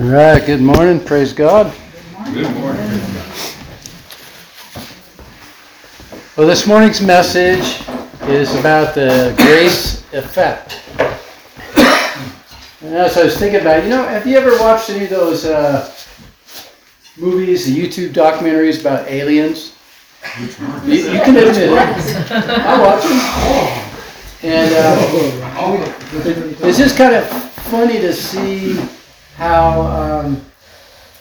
All right, good morning. Praise God. Good morning. Well, this morning's message is about the grace effect. And as I was thinking about, you know, have you ever watched any of those uh, movies, the YouTube documentaries about aliens? You, you can admit it. I watch them. And uh, it's just kind of funny to see how um,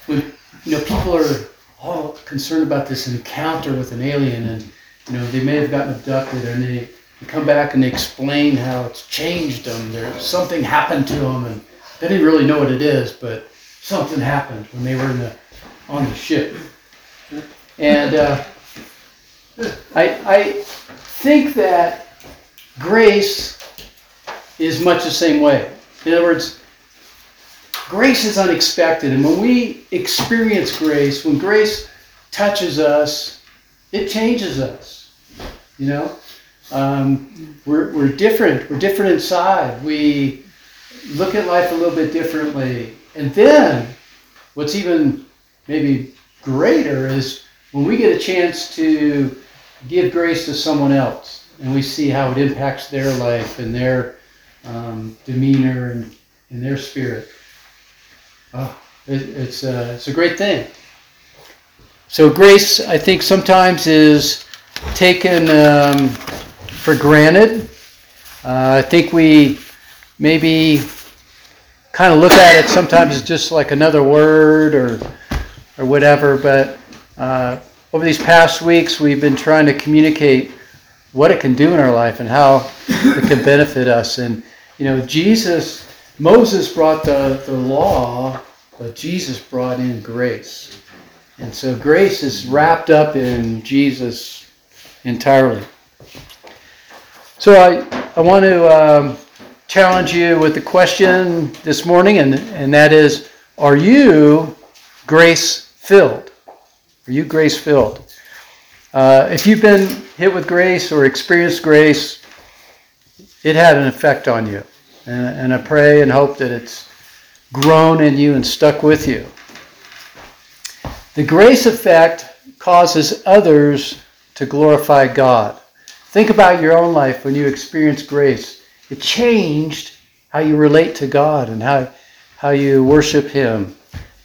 when you know people are all concerned about this encounter with an alien, and you know they may have gotten abducted, and they, they come back and they explain how it's changed them. There something happened to them, and they didn't really know what it is, but something happened when they were in the on the ship. And uh, I I think that grace is much the same way. In other words, grace is unexpected. And when we experience grace, when grace touches us, it changes us. You know? Um, we're, we're different. We're different inside. We look at life a little bit differently. And then, what's even maybe greater is when we get a chance to give grace to someone else and we see how it impacts their life and their um, demeanor and, and their spirit. Oh, it, it's, a, it's a great thing. So, grace, I think, sometimes is taken um, for granted. Uh, I think we maybe kind of look at it sometimes as just like another word or, or whatever, but uh, over these past weeks, we've been trying to communicate what it can do in our life and how it can benefit us. And, you know, Jesus, Moses brought the, the law, but Jesus brought in grace. And so grace is wrapped up in Jesus entirely. So I, I want to um, challenge you with the question this morning, and, and that is Are you grace filled? Are you grace filled? Uh, if you've been hit with grace or experienced grace, it had an effect on you. And, and I pray and hope that it's grown in you and stuck with you. The grace effect causes others to glorify God. Think about your own life when you experienced grace. It changed how you relate to God and how, how you worship Him,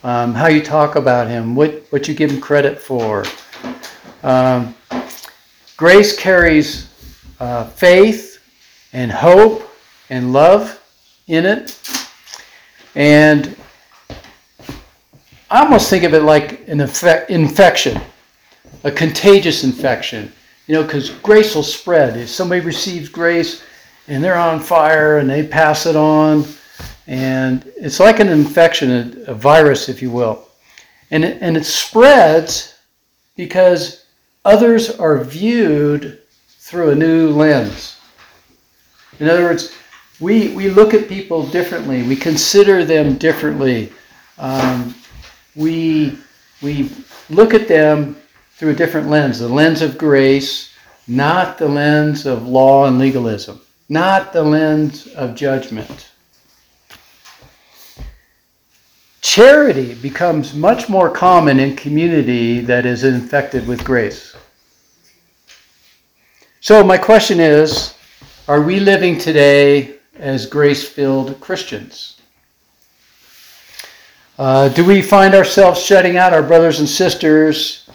um, how you talk about Him, what, what you give Him credit for. Um, grace carries uh, faith and hope and love in it. And I almost think of it like an effect, infection, a contagious infection. You know, because grace will spread. If somebody receives grace and they're on fire and they pass it on, and it's like an infection, a, a virus, if you will. And it, and it spreads because others are viewed through a new lens. In other words, we, we look at people differently, we consider them differently, um, we, we look at them through a different lens the lens of grace, not the lens of law and legalism, not the lens of judgment. Charity becomes much more common in community that is infected with grace. So, my question is Are we living today as grace filled Christians? Uh, do we find ourselves shutting out our brothers and sisters,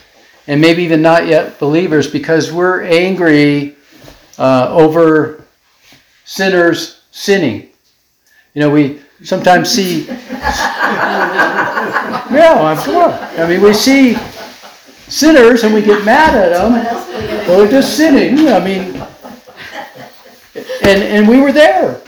and maybe even not yet believers, because we're angry uh, over sinners sinning? You know, we sometimes see. yeah, come on. I mean, we see sinners and we get mad at them well, they're just sinning. I mean, and and we were there.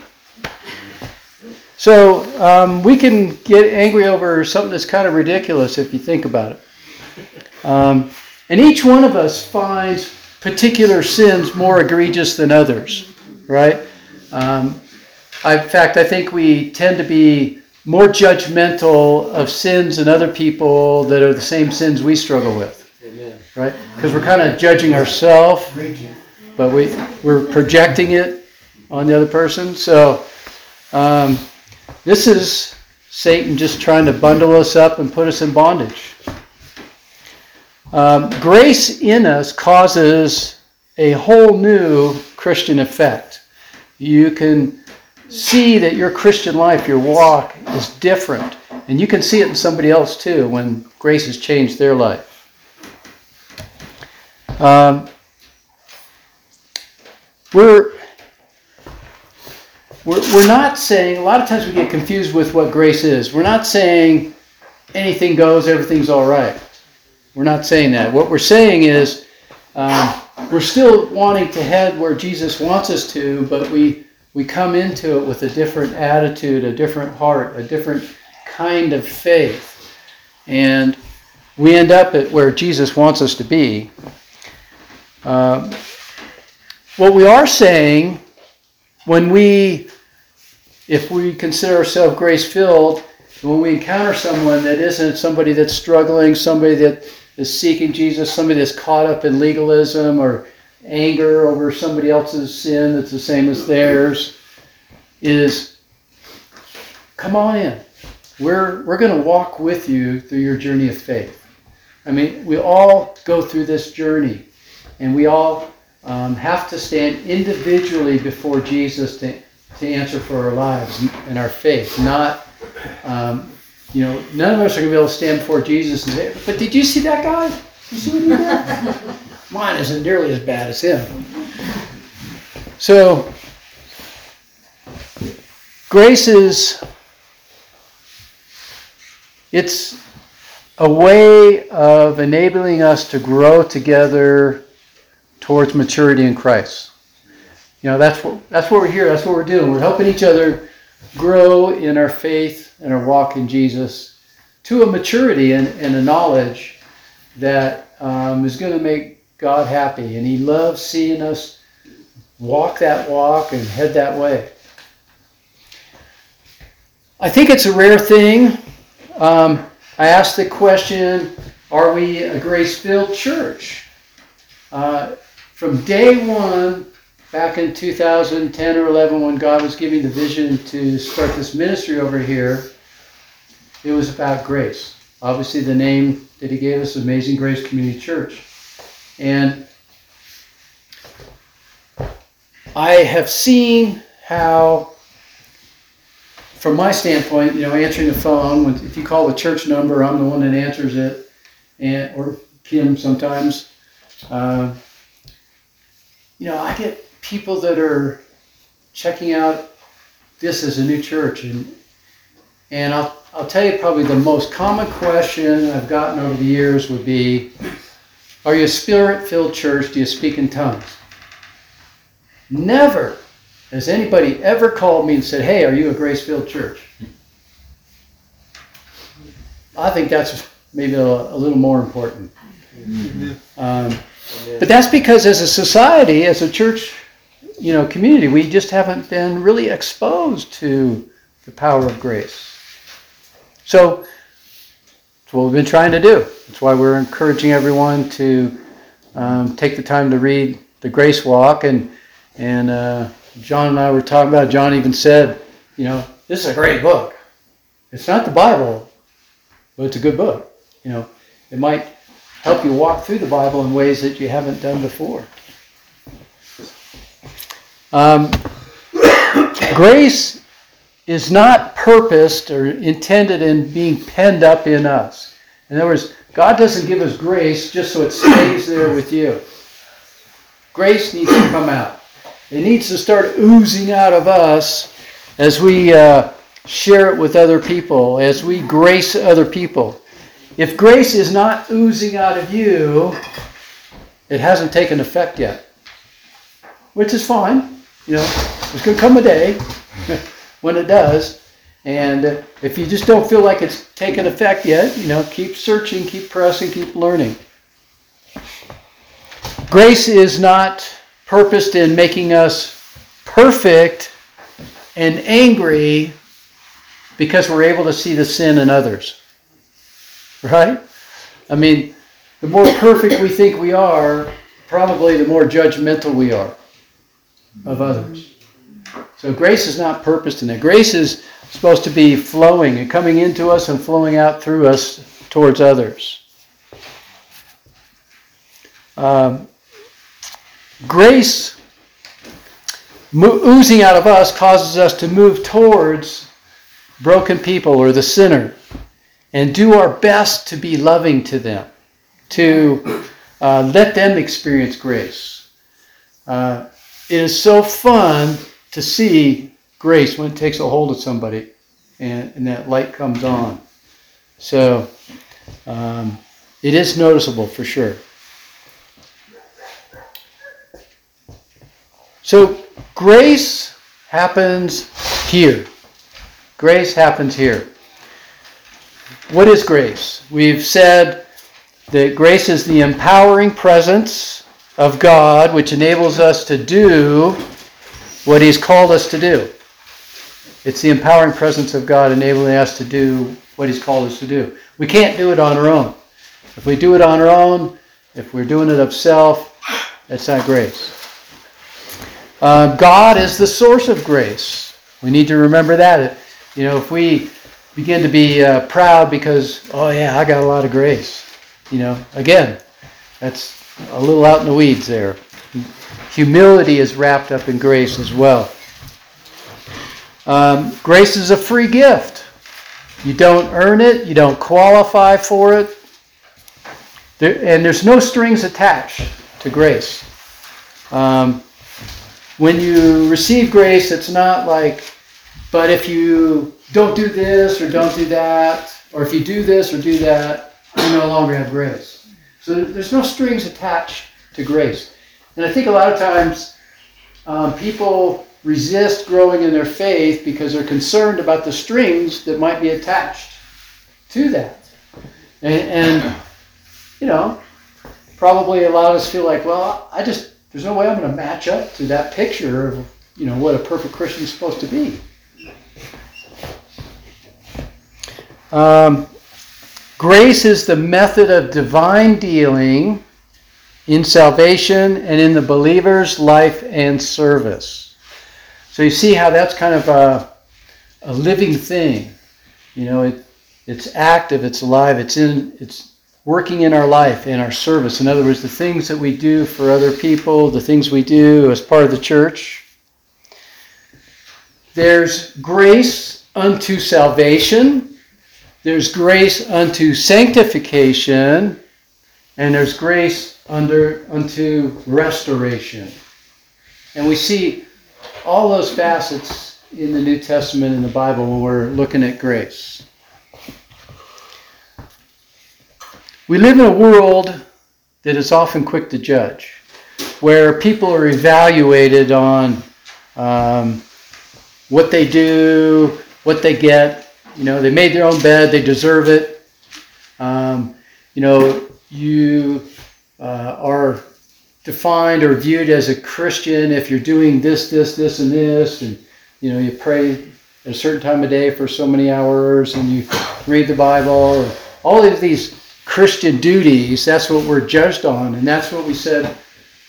So um, we can get angry over something that's kind of ridiculous if you think about it. Um, and each one of us finds particular sins more egregious than others, right? Um, I, in fact, I think we tend to be more judgmental of sins in other people that are the same sins we struggle with right? Because we're kind of judging ourselves, but we we're projecting it on the other person. So um, this is Satan just trying to bundle us up and put us in bondage. Um, grace in us causes a whole new Christian effect. You can see that your Christian life, your walk, is different. And you can see it in somebody else too when grace has changed their life. Um, we're, we're, we're not saying, a lot of times we get confused with what grace is. We're not saying anything goes, everything's all right. We're not saying that. What we're saying is um, we're still wanting to head where Jesus wants us to, but we, we come into it with a different attitude, a different heart, a different kind of faith. And we end up at where Jesus wants us to be. Um, what we are saying when we, if we consider ourselves grace filled, when we encounter someone that isn't somebody that's struggling, somebody that is seeking Jesus, somebody that's caught up in legalism or anger over somebody else's sin that's the same as theirs, is come on in. We're, we're going to walk with you through your journey of faith. I mean, we all go through this journey, and we all um, have to stand individually before Jesus to, to answer for our lives and our faith. Not, um, you know, none of us are going to be able to stand before Jesus and say, "But did you see that guy? You see what he did? Mine isn't nearly as bad as him." So, grace is it's a way of enabling us to grow together towards maturity in Christ. You know, that's what that's what we're here. That's what we're doing. We're helping each other grow in our faith and our walk in Jesus to a maturity and, and a knowledge that um, is going to make God happy. And He loves seeing us walk that walk and head that way. I think it's a rare thing. Um, I asked the question Are we a grace filled church? Uh, from day one, back in 2010 or 11, when God was giving the vision to start this ministry over here, it was about grace. Obviously, the name that He gave us, Amazing Grace Community Church. And I have seen how, from my standpoint, you know, answering the phone, if you call the church number, I'm the one that answers it, and or Kim sometimes. Uh, you know, I get people that are checking out this as a new church, and and I'll I'll tell you probably the most common question I've gotten over the years would be, "Are you a spirit-filled church? Do you speak in tongues?" Never has anybody ever called me and said, "Hey, are you a grace-filled church?" I think that's maybe a, a little more important. Um, but that's because as a society, as a church, you know, community, we just haven't been really exposed to the power of grace. So that's what we've been trying to do. That's why we're encouraging everyone to um, take the time to read the Grace Walk. And and uh, John and I were talking about. John even said, you know, this is a great book. It's not the Bible, but it's a good book. You know, it might help you walk through the Bible in ways that you haven't done before. Um, grace is not purposed or intended in being penned up in us. In other words, God doesn't give us grace just so it stays there with you. Grace needs to come out. It needs to start oozing out of us as we uh, share it with other people, as we grace other people. If grace is not oozing out of you, it hasn't taken effect yet, which is fine. You know, there's going to come a day when it does. And if you just don't feel like it's taken effect yet, you know, keep searching, keep pressing, keep learning. Grace is not purposed in making us perfect and angry because we're able to see the sin in others. Right? I mean, the more perfect we think we are, probably the more judgmental we are of others. So grace is not purposed in it. Grace is supposed to be flowing and coming into us and flowing out through us towards others. Um, grace oozing out of us causes us to move towards broken people or the sinner and do our best to be loving to them, to uh, let them experience grace. Uh, it is so fun to see grace when it takes a hold of somebody and, and that light comes on. So um, it is noticeable for sure. So grace happens here. Grace happens here. What is grace? We've said that grace is the empowering presence of God which enables us to do what He's called us to do. It's the empowering presence of God enabling us to do what He's called us to do. We can't do it on our own. If we do it on our own, if we're doing it of self, that's not grace. Uh, God is the source of grace. We need to remember that. You know, if we begin to be uh, proud because, oh yeah, I got a lot of grace, you know, again, that's a little out in the weeds there. Humility is wrapped up in grace as well. Um, grace is a free gift. You don't earn it, you don't qualify for it, there, and there's no strings attached to grace. Um, when you receive grace, it's not like, but if you don't do this or don't do that, or if you do this or do that, you no longer have grace. So there's no strings attached to grace. And I think a lot of times um, people resist growing in their faith because they're concerned about the strings that might be attached to that. And, and you know, probably a lot of us feel like, well, I just there's no way I'm going to match up to that picture of you know what a perfect Christian is supposed to be. Um, grace is the method of divine dealing in salvation and in the believer's life and service. So you see how that's kind of a, a living thing. You know, it, it's active, it's alive, it's in, it's working in our life, in our service. In other words, the things that we do for other people, the things we do as part of the church. There's grace unto salvation, there's grace unto sanctification, and there's grace under unto restoration. And we see all those facets in the New Testament in the Bible when we're looking at grace. We live in a world that is often quick to judge, where people are evaluated on um, what they do, what they get. You know, they made their own bed, they deserve it. Um, you know, you uh, are defined or viewed as a Christian if you're doing this, this, this, and this, and you know, you pray at a certain time of day for so many hours, and you read the Bible. all of these Christian duties, that's what we're judged on. And that's what we said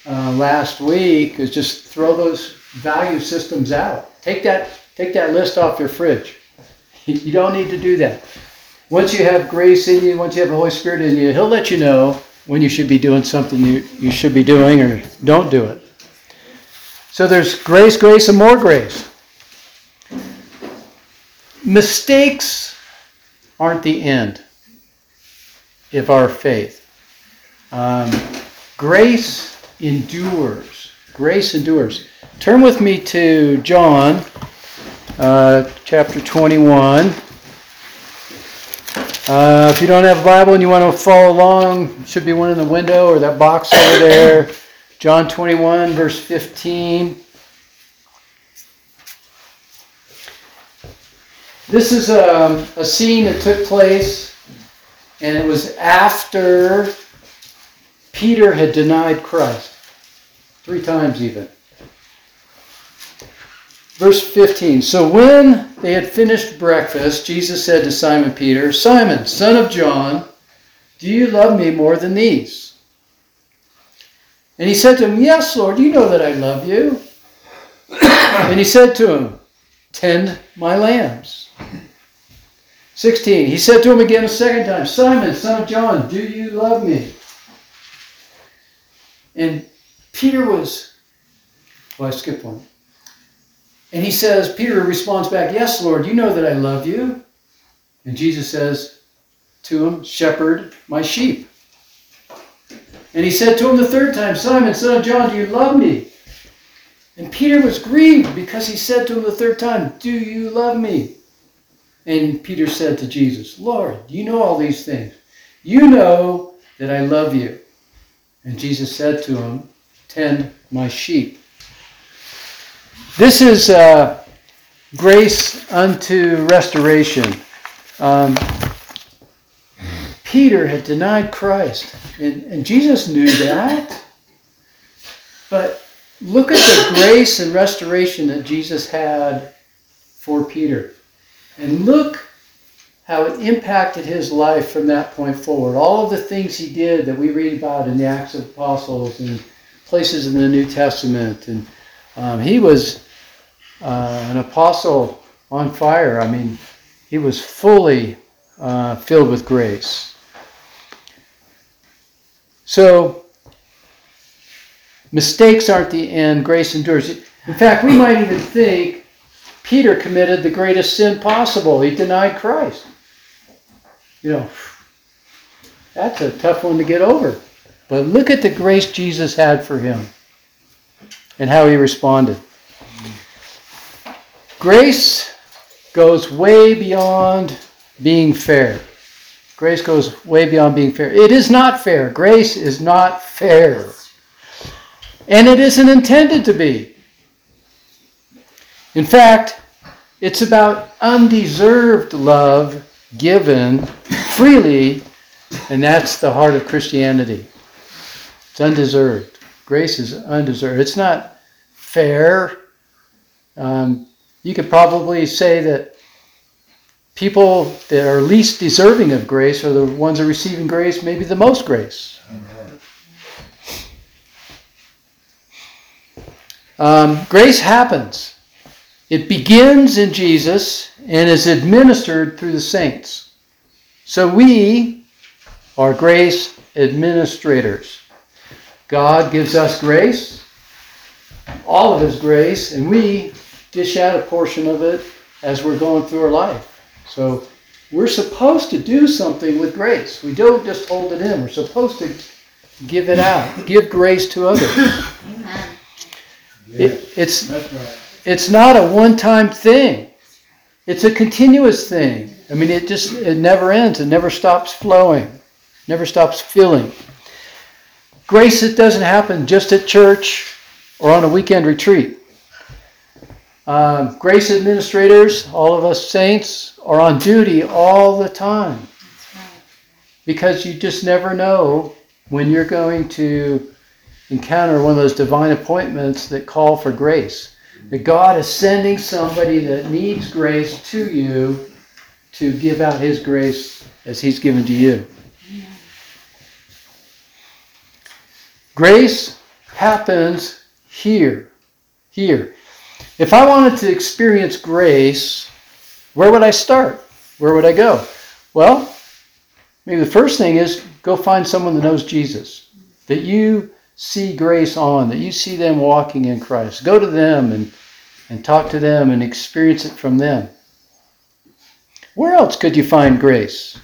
uh, last week is just throw those value systems out. Take that, take that list off your fridge. You don't need to do that. Once you have grace in you, once you have the Holy Spirit in you, He'll let you know when you should be doing something you, you should be doing or don't do it. So there's grace, grace, and more grace. Mistakes aren't the end of our faith. Um, grace endures. Grace endures. Turn with me to John uh, chapter 21. Uh, if you don't have a Bible and you want to follow along, should be one in the window or that box over there. John 21, verse 15. This is a, um, a scene that took place and it was after Peter had denied Christ. Three times even. Verse 15 So when they had finished breakfast, Jesus said to Simon Peter, Simon, son of John, do you love me more than these? And he said to him, Yes, Lord, you know that I love you. and he said to him, Tend my lambs. 16. He said to him again a second time, Simon, son of John, do you love me? And Peter was, well, I skipped one. And he says, Peter responds back, Yes, Lord, you know that I love you. And Jesus says to him, Shepherd my sheep. And he said to him the third time, Simon, son of John, do you love me? And Peter was grieved because he said to him the third time, Do you love me? And Peter said to Jesus, Lord, you know all these things. You know that I love you. And Jesus said to him, Tend my sheep. This is uh, grace unto restoration. Um, Peter had denied Christ, and, and Jesus knew that. But look at the grace and restoration that Jesus had for Peter. And look how it impacted his life from that point forward. All of the things he did that we read about in the Acts of Apostles and places in the New Testament. And um, he was uh, an apostle on fire. I mean, he was fully uh, filled with grace. So, mistakes aren't the end, grace endures. In fact, we might even think Peter committed the greatest sin possible. He denied Christ. You know, that's a tough one to get over. But look at the grace Jesus had for him and how he responded. Grace goes way beyond being fair. Grace goes way beyond being fair. It is not fair. Grace is not fair. And it isn't intended to be. In fact, it's about undeserved love given freely, and that's the heart of Christianity. It's undeserved. Grace is undeserved. It's not fair. Um, you could probably say that people that are least deserving of grace are the ones that are receiving grace, maybe the most grace. Um, grace happens. It begins in Jesus and is administered through the saints. So we are grace administrators. God gives us grace, all of His grace, and we dish out a portion of it as we're going through our life. So we're supposed to do something with grace. We don't just hold it in. We're supposed to give it out, give grace to others. Amen. It, it's right. it's not a one-time thing. It's a continuous thing. I mean, it just it never ends. It never stops flowing, never stops filling. Grace it doesn't happen just at church or on a weekend retreat. Um, grace administrators, all of us saints, are on duty all the time. Because you just never know when you're going to encounter one of those divine appointments that call for grace. That God is sending somebody that needs grace to you to give out His grace as He's given to you. Grace happens here. Here. If I wanted to experience grace, where would I start? Where would I go? Well, maybe the first thing is go find someone that knows Jesus, that you see grace on, that you see them walking in Christ. Go to them and, and talk to them and experience it from them. Where else could you find grace?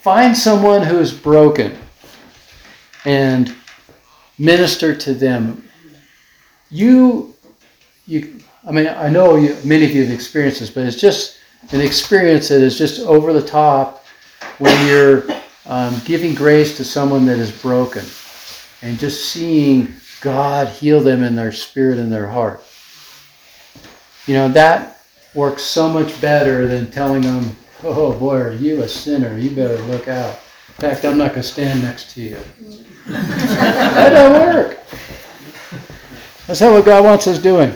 Find someone who is broken and minister to them. You, you I mean, I know you, many of you have experienced this, but it's just an experience that is just over the top when you're um, giving grace to someone that is broken and just seeing God heal them in their spirit and their heart. You know, that works so much better than telling them, oh boy, are you a sinner? You better look out. In fact, I'm not going to stand next to you. That don't work. That's not what God wants us doing.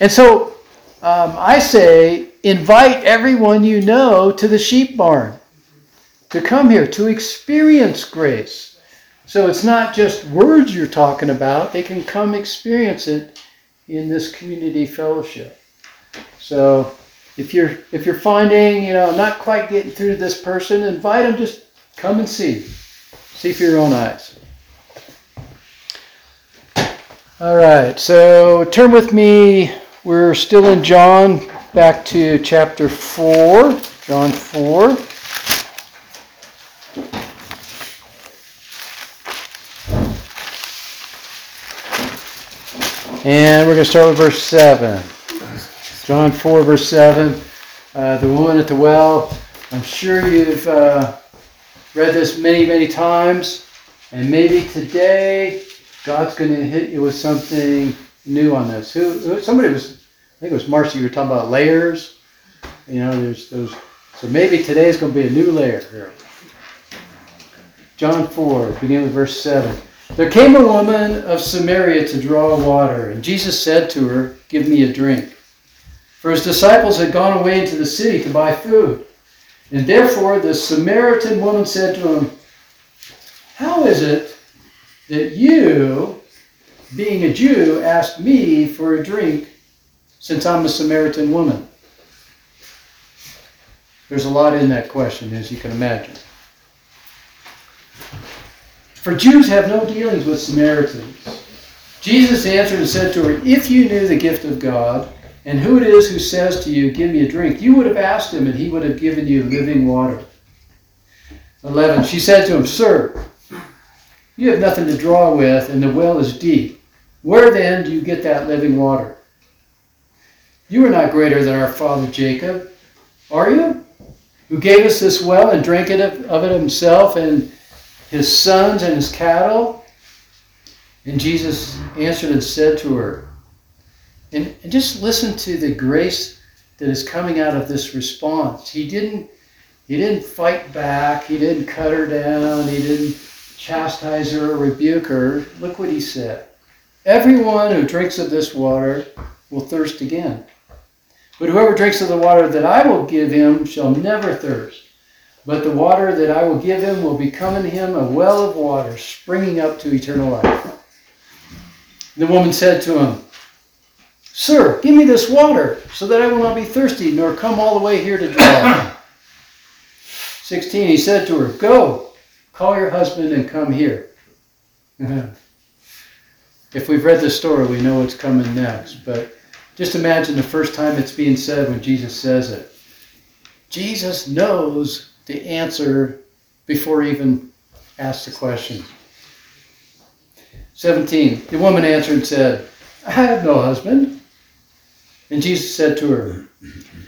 And so um, I say, invite everyone you know to the sheep barn to come here to experience grace. So it's not just words you're talking about, they can come experience it in this community fellowship. So if you're if you're finding, you know, not quite getting through to this person, invite them just come and see. See for your own eyes. All right, so turn with me. We're still in John, back to chapter 4. John 4. And we're going to start with verse 7. John 4, verse 7. Uh, the woman at the well. I'm sure you've uh, read this many, many times. And maybe today God's going to hit you with something new on this. Who, who, somebody was, I think it was Marcy, you were talking about layers. You know, there's those. So maybe today is going to be a new layer here. John 4, beginning with verse 7. There came a woman of Samaria to draw water, and Jesus said to her, Give me a drink. For his disciples had gone away into the city to buy food. And therefore the Samaritan woman said to him, How is it that you, being a Jew, ask me for a drink since I'm a Samaritan woman? There's a lot in that question, as you can imagine. For Jews have no dealings with Samaritans. Jesus answered and said to her, If you knew the gift of God, and who it is who says to you, Give me a drink, you would have asked him, and he would have given you living water. 11. She said to him, Sir, you have nothing to draw with, and the well is deep. Where then do you get that living water? You are not greater than our father Jacob, are you? Who gave us this well and drank it of, it himself and his sons and his cattle? And Jesus answered and said to her, and, and just listen to the grace that is coming out of this response. He didn't he didn't fight back, he didn't cut her down, he didn't chastise her or rebuke her. Look what he said. Everyone who drinks of this water will thirst again. But whoever drinks of the water that I will give him shall never thirst. But the water that I will give him will become in him a well of water springing up to eternal life. The woman said to him, Sir, give me this water, so that I will not be thirsty, nor come all the way here to draw. 16, he said to her, Go, call your husband and come here. if we've read the story, we know what's coming next. But just imagine the first time it's being said when Jesus says it. Jesus knows the answer before he even asks the question. 17. The woman answered and said, I have no husband. And Jesus said to her,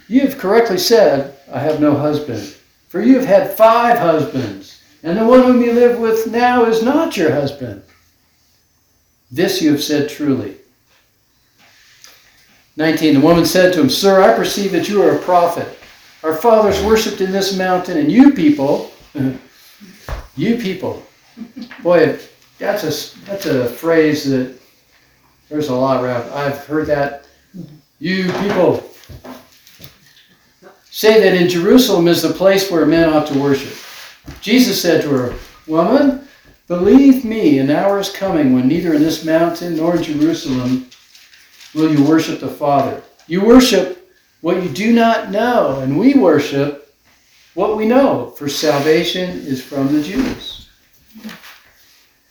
You have correctly said, I have no husband. For you have had five husbands, and the one whom you live with now is not your husband. This you have said truly. 19. The woman said to him, Sir, I perceive that you are a prophet. Our fathers worshipped in this mountain, and you people, you people, boy, that's a, that's a phrase that there's a lot around. I've heard that you people say that in Jerusalem is the place where men ought to worship. Jesus said to her, Woman, believe me, an hour is coming when neither in this mountain nor in Jerusalem will you worship the Father. You worship what you do not know, and we worship what we know, for salvation is from the Jews.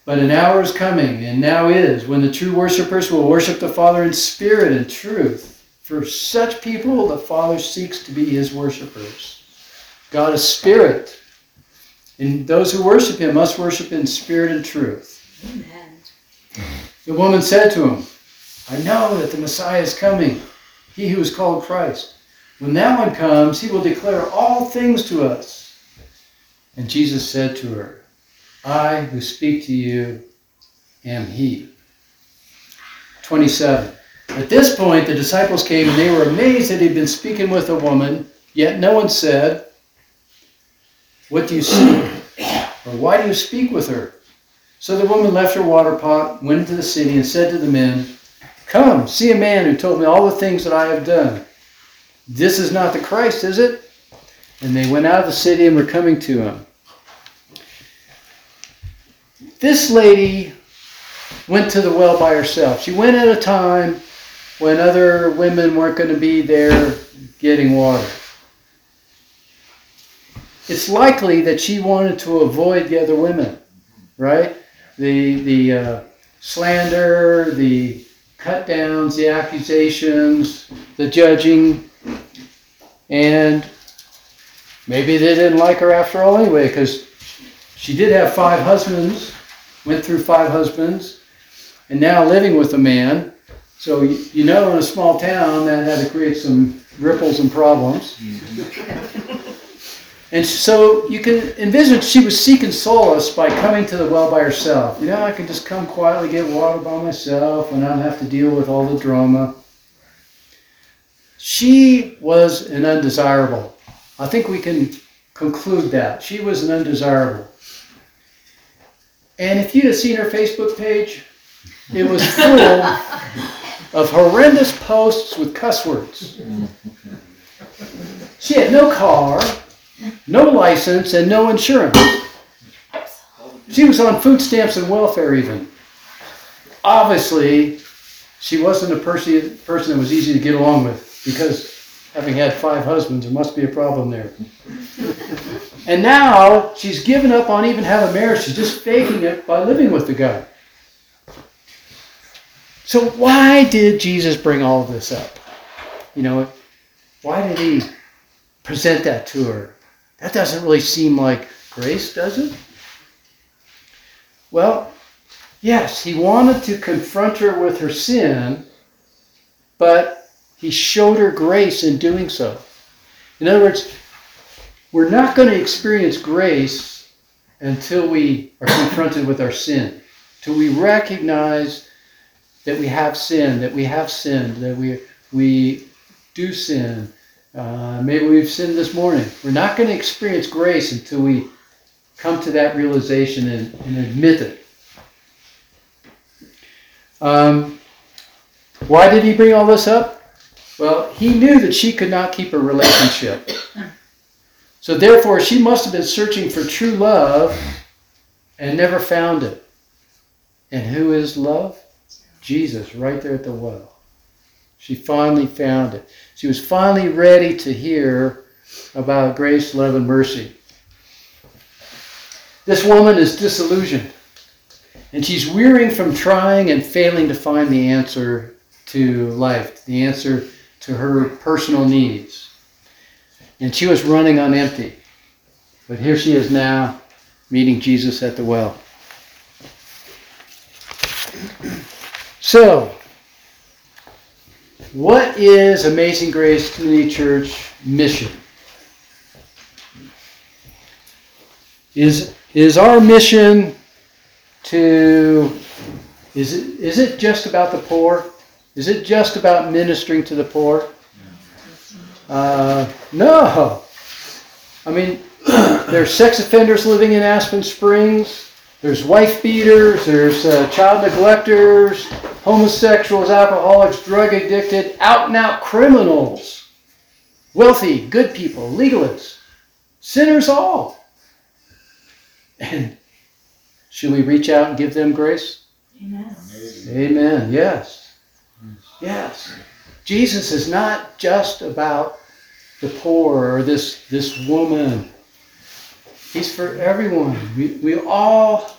But an hour is coming, and now is, when the true worshippers will worship the Father in spirit and truth. For such people, the Father seeks to be his worshippers. God is spirit, and those who worship him must worship in spirit and truth. Amen. The woman said to him, I know that the Messiah is coming, he who is called Christ. When that one comes, he will declare all things to us. And Jesus said to her, I who speak to you am he. 27. At this point, the disciples came and they were amazed that he'd been speaking with a woman, yet no one said, What do you see? Or why do you speak with her? So the woman left her water pot, went into the city, and said to the men, Come, see a man who told me all the things that I have done. This is not the Christ, is it? And they went out of the city and were coming to him. This lady went to the well by herself. She went at a time when other women weren't going to be there getting water. It's likely that she wanted to avoid the other women, right? The the uh, slander, the cut downs, the accusations, the judging, and maybe they didn't like her after all anyway, because she did have five husbands, went through five husbands, and now living with a man. So you, you know, in a small town, that had to create some ripples and problems. Mm-hmm. And so you can envision she was seeking solace by coming to the well by herself. You know, I can just come quietly get water by myself and I don't have to deal with all the drama. She was an undesirable. I think we can conclude that. She was an undesirable. And if you'd have seen her Facebook page, it was full of horrendous posts with cuss words. She had no car, no license, and no insurance. She was on food stamps and welfare, even. Obviously, she wasn't a person, person that was easy to get along with because having had five husbands, there must be a problem there. And now she's given up on even having a marriage. She's just faking it by living with the guy. So why did Jesus bring all this up? You know, why did he present that to her? That doesn't really seem like grace, does it? Well, yes, he wanted to confront her with her sin, but he showed her grace in doing so. In other words, we're not going to experience grace until we are confronted with our sin, till we recognize that we have sinned, that we have sinned, that we we do sin. Uh, maybe we've sinned this morning. We're not going to experience grace until we come to that realization and, and admit it. Um, why did he bring all this up? Well, he knew that she could not keep a relationship. So therefore, she must have been searching for true love and never found it. And who is love? Jesus, right there at the well. She finally found it. She was finally ready to hear about grace, love, and mercy. This woman is disillusioned. And she's wearying from trying and failing to find the answer to life, the answer to her personal needs. And she was running on empty. But here she is now meeting Jesus at the well. So, what is Amazing Grace Community Church mission? Is, is our mission to, is it, is it just about the poor? Is it just about ministering to the poor? Uh, no. I mean, there's sex offenders living in Aspen Springs. There's wife beaters. There's uh, child neglectors, homosexuals, alcoholics, drug addicted, out and out criminals, wealthy, good people, legalists, sinners all. And should we reach out and give them grace? Amen. Amen. Yes. Yes. Jesus is not just about the poor or this, this woman. He's for everyone. We, we all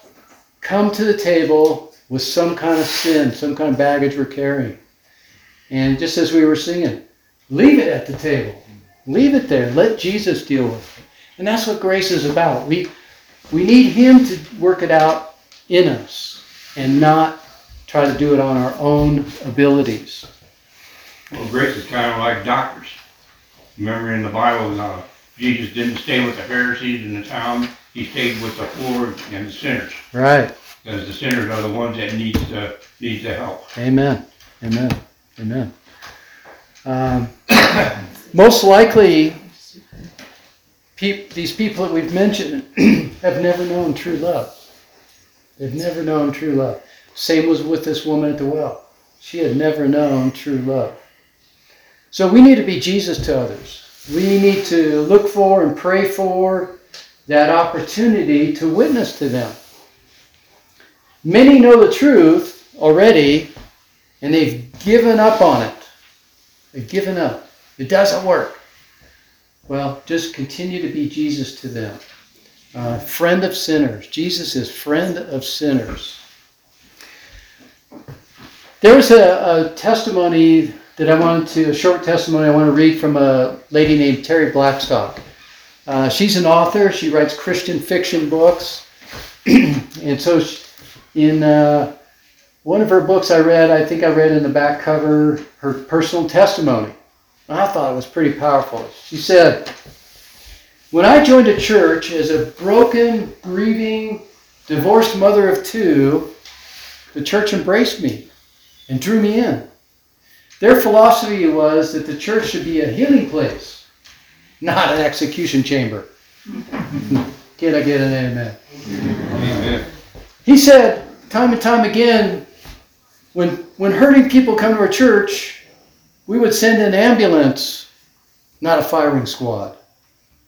come to the table with some kind of sin, some kind of baggage we're carrying. And just as we were singing, leave it at the table. Leave it there. Let Jesus deal with it. And that's what grace is about. We, we need Him to work it out in us and not try to do it on our own abilities. Well, grace is kind of like doctors. Remember in the Bible, uh, Jesus didn't stay with the Pharisees in the town. He stayed with the poor and the sinners, Right. because the sinners are the ones that needs the needs the help. Amen. Amen. Amen. Um, most likely, peop these people that we've mentioned have never known true love. They've never known true love. Same was with this woman at the well. She had never known true love. So we need to be Jesus to others. We need to look for and pray for that opportunity to witness to them. Many know the truth already, and they've given up on it. They've given up. It doesn't work. Well, just continue to be Jesus to them. Uh, friend of sinners. Jesus is friend of sinners. There was a, a testimony that I wanted to, a short testimony I want to read from a lady named Terri Blackstock. Uh, she's an author. She writes Christian fiction books. and so she, in uh, one of her books I read, I think I read in the back cover her personal testimony. I thought it was pretty powerful. She said, When I joined a church as a broken, grieving, divorced mother of two, the church embraced me and drew me in. Their philosophy was that the church should be a healing place, not an execution chamber. Can I get an amen? Amen. He said, time and time again, when, when hurting people come to our church, we would send an ambulance, not a firing squad.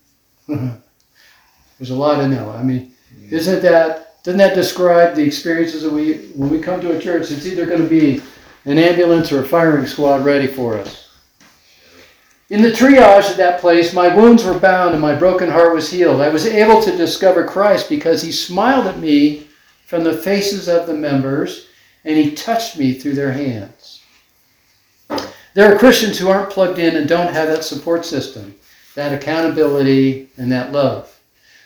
There's a lot in know. I mean, isn't that, doesn't that describe the experiences that we, when we come to a church, it's either going to be an ambulance or a firing squad ready for us. In the triage at that place, my wounds were bound and my broken heart was healed. I was able to discover Christ because he smiled at me from the faces of the members and he touched me through their hands. There are Christians who aren't plugged in and don't have that support system, that accountability, and that love.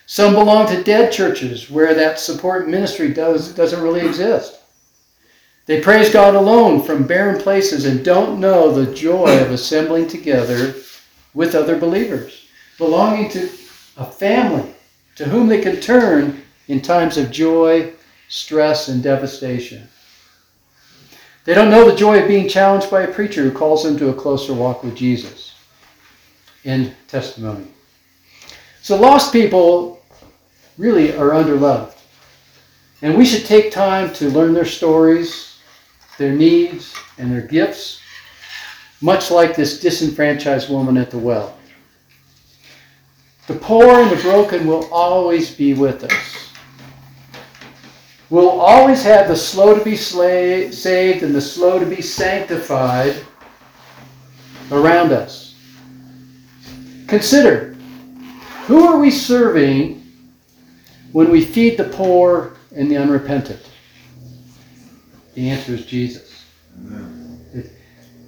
Some belong to dead churches where that support ministry does, doesn't really exist. They praise God alone from barren places and don't know the joy of assembling together with other believers, belonging to a family to whom they can turn in times of joy, stress, and devastation. They don't know the joy of being challenged by a preacher who calls them to a closer walk with Jesus. End testimony. So, lost people really are underloved. And we should take time to learn their stories, their needs, and their gifts, much like this disenfranchised woman at the well. The poor and the broken will always be with us. We'll always have the slow to be saved and the slow to be sanctified around us. Consider who are we serving when we feed the poor and the unrepentant? The answer is Jesus. It,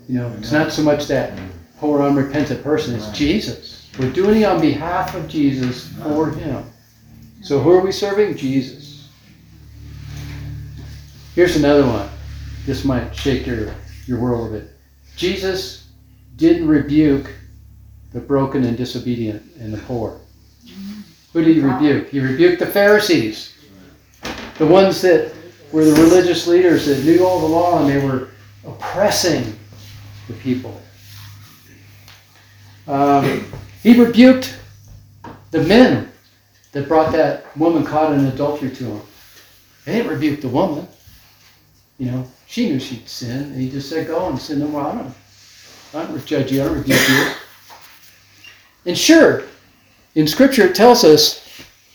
you know, it's not so much that poor unrepentant person, it's Jesus. We're doing it on behalf of Jesus for him. So who are we serving? Jesus. Here's another one. This might shake your, your world a bit. Jesus didn't rebuke the broken and disobedient and the poor. Who did he rebuke? He rebuked the Pharisees, the ones that were the religious leaders that knew all the law and they were oppressing the people. Um, he rebuked the men that brought that woman caught in adultery to him. They didn't rebuke the woman. You know, she knew she'd sinned, and he just said, Go and sin no more. I don't, I don't judge you, I don't rebuke you. And sure, in Scripture it tells us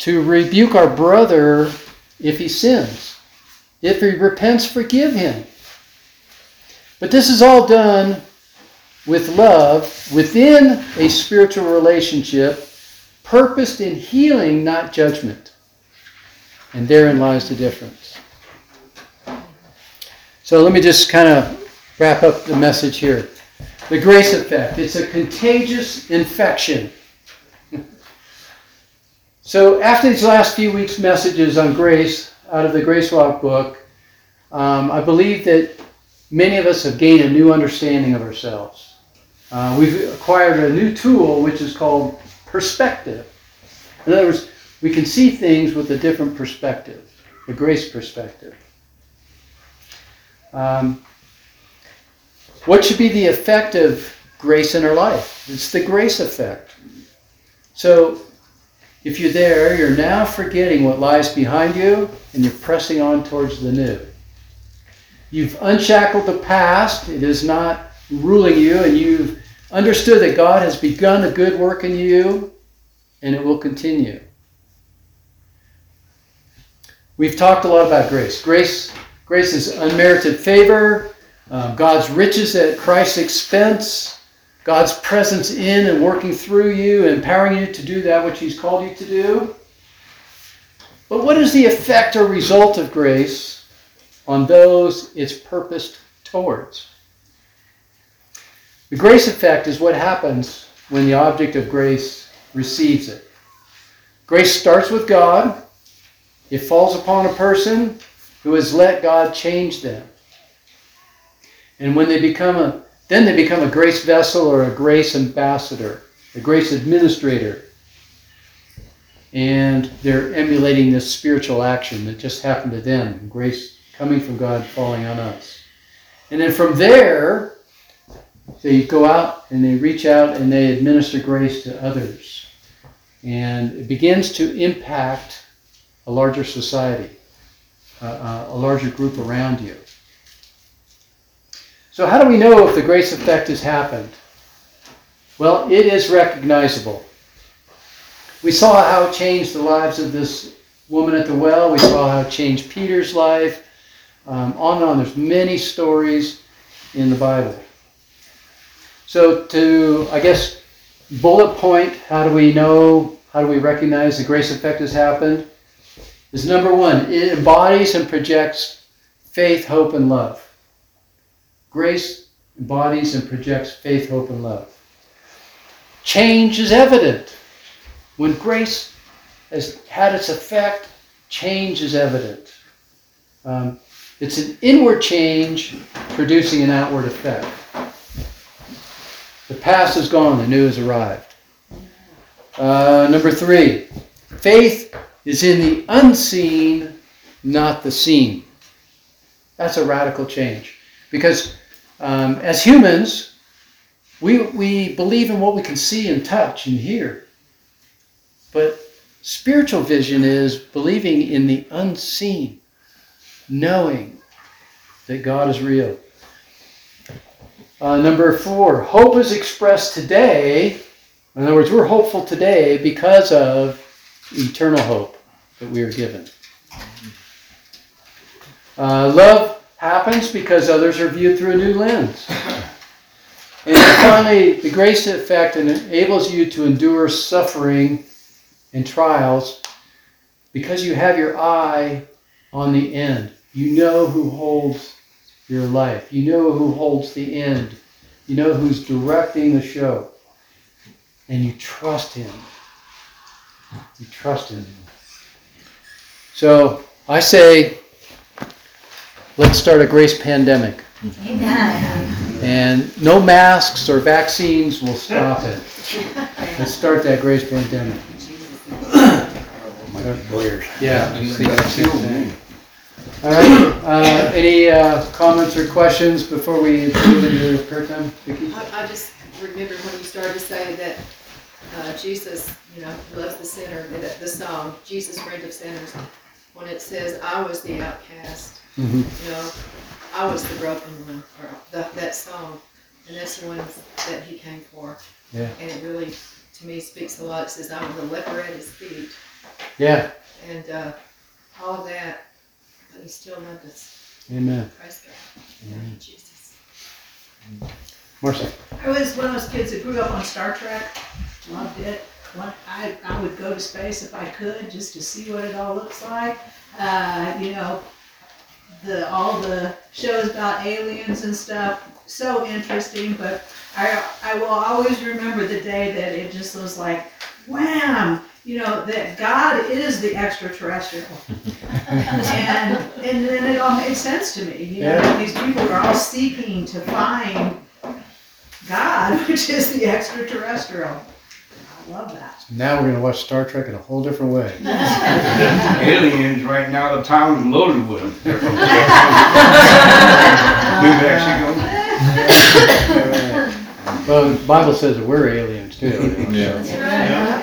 to rebuke our brother if he sins. If he repents, forgive him. But this is all done with love within a spiritual relationship, purposed in healing, not judgment. And therein lies the difference. So let me just kind of wrap up the message here. The grace effect. It's a contagious infection. so after these last few weeks' messages on grace, out of the Grace Walk book, um, I believe that many of us have gained a new understanding of ourselves. Uh, we've acquired a new tool which is called perspective. In other words, we can see things with a different perspective, a grace perspective. Um, what should be the effect of grace in our life? It's the grace effect. So if you're there, you're now forgetting what lies behind you and you're pressing on towards the new. You've unshackled the past, it is not ruling you, and you've understood that God has begun a good work in you and it will continue. We've talked a lot about grace. Grace, grace is unmerited favor, um, God's riches at Christ's expense, God's presence in and working through you, empowering you to do that which He's called you to do. But what is the effect or result of grace on those it's purposed towards? The grace effect is what happens when the object of grace receives it. Grace starts with God. It falls upon a person who has let God change them. And when they become a then they become a grace vessel or a grace ambassador, a grace administrator. And they're emulating this spiritual action that just happened to them, grace coming from God falling on us. And then from there, they go out and they reach out and they administer grace to others. And it begins to impact a larger society, uh, a larger group around you. So, how do we know if the grace effect has happened? Well, it is recognizable. We saw how it changed the lives of this woman at the well. We saw how it changed Peter's life. Um, on and on. There's many stories in the Bible. So, to, I guess, bullet point, how do we know, how do we recognize the grace effect has happened? Is number one, it embodies and projects faith, hope, and love. Grace embodies and projects faith, hope, and love. Change is evident. When grace has had its effect, change is evident. Um, it's an inward change producing an outward effect. The past is gone, the new has arrived. Uh, number three, faith is in the unseen, not the seen. That's a radical change. Because um, as humans, we, we believe in what we can see and touch and hear. But spiritual vision is believing in the unseen, knowing that God is real. Uh, number four, hope is expressed today. In other words, we're hopeful today because of eternal hope that we are given. Uh, love happens because others are viewed through a new lens. And finally, the grace effect enables you to endure suffering and trials because you have your eye on the end. You know who holds your life. You know who holds the end. You know who's directing the show. And you trust him. You trust him. So I say, let's start a grace pandemic. Amen. And no masks or vaccines will stop it. Let's start that grace pandemic. Yeah. All right, uh, any, uh, comments or questions before we move into prayer time? Vicki? I, I just remember when you started to say that, uh, Jesus, you know, loves the sinner, that the song, Jesus, friend of sinners, when it says, I was the outcast, Mhm. you know, I was the broken one, or that, that song, and that's the one that he came for. Yeah. And it really, to me, speaks a lot. It says, I was a leper at his feet, Yeah, and, uh, all of that, but he still loved us. amen. Praise God. Thank you, Jesus. Marcia? I was one of those kids that grew up on Star Trek, loved it. One, I, I would go to space if I could, just to see what it all looks like. Uh, you know, the, all the shows about aliens and stuff, so interesting, but I, I will always remember the day that it just was like, wham! You know, that God is the extraterrestrial. and, and then it all made sense to me, you know, Yeah. these people are all seeking to find God, which is the extraterrestrial. I love that. Now we're gonna watch Star Trek in a whole different way. Aliens, right now, the town's loaded with them. They're from New Mexico. Well, the Bible says that we're aliens too. you know, Yeah. so. Yeah.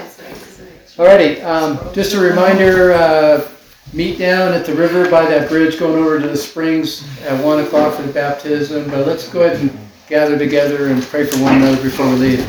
Alrighty, um, just a reminder, uh, meet down at the river by that bridge going over to the springs at one o'clock for the baptism. But let's go ahead and gather together and pray for one another before we leave.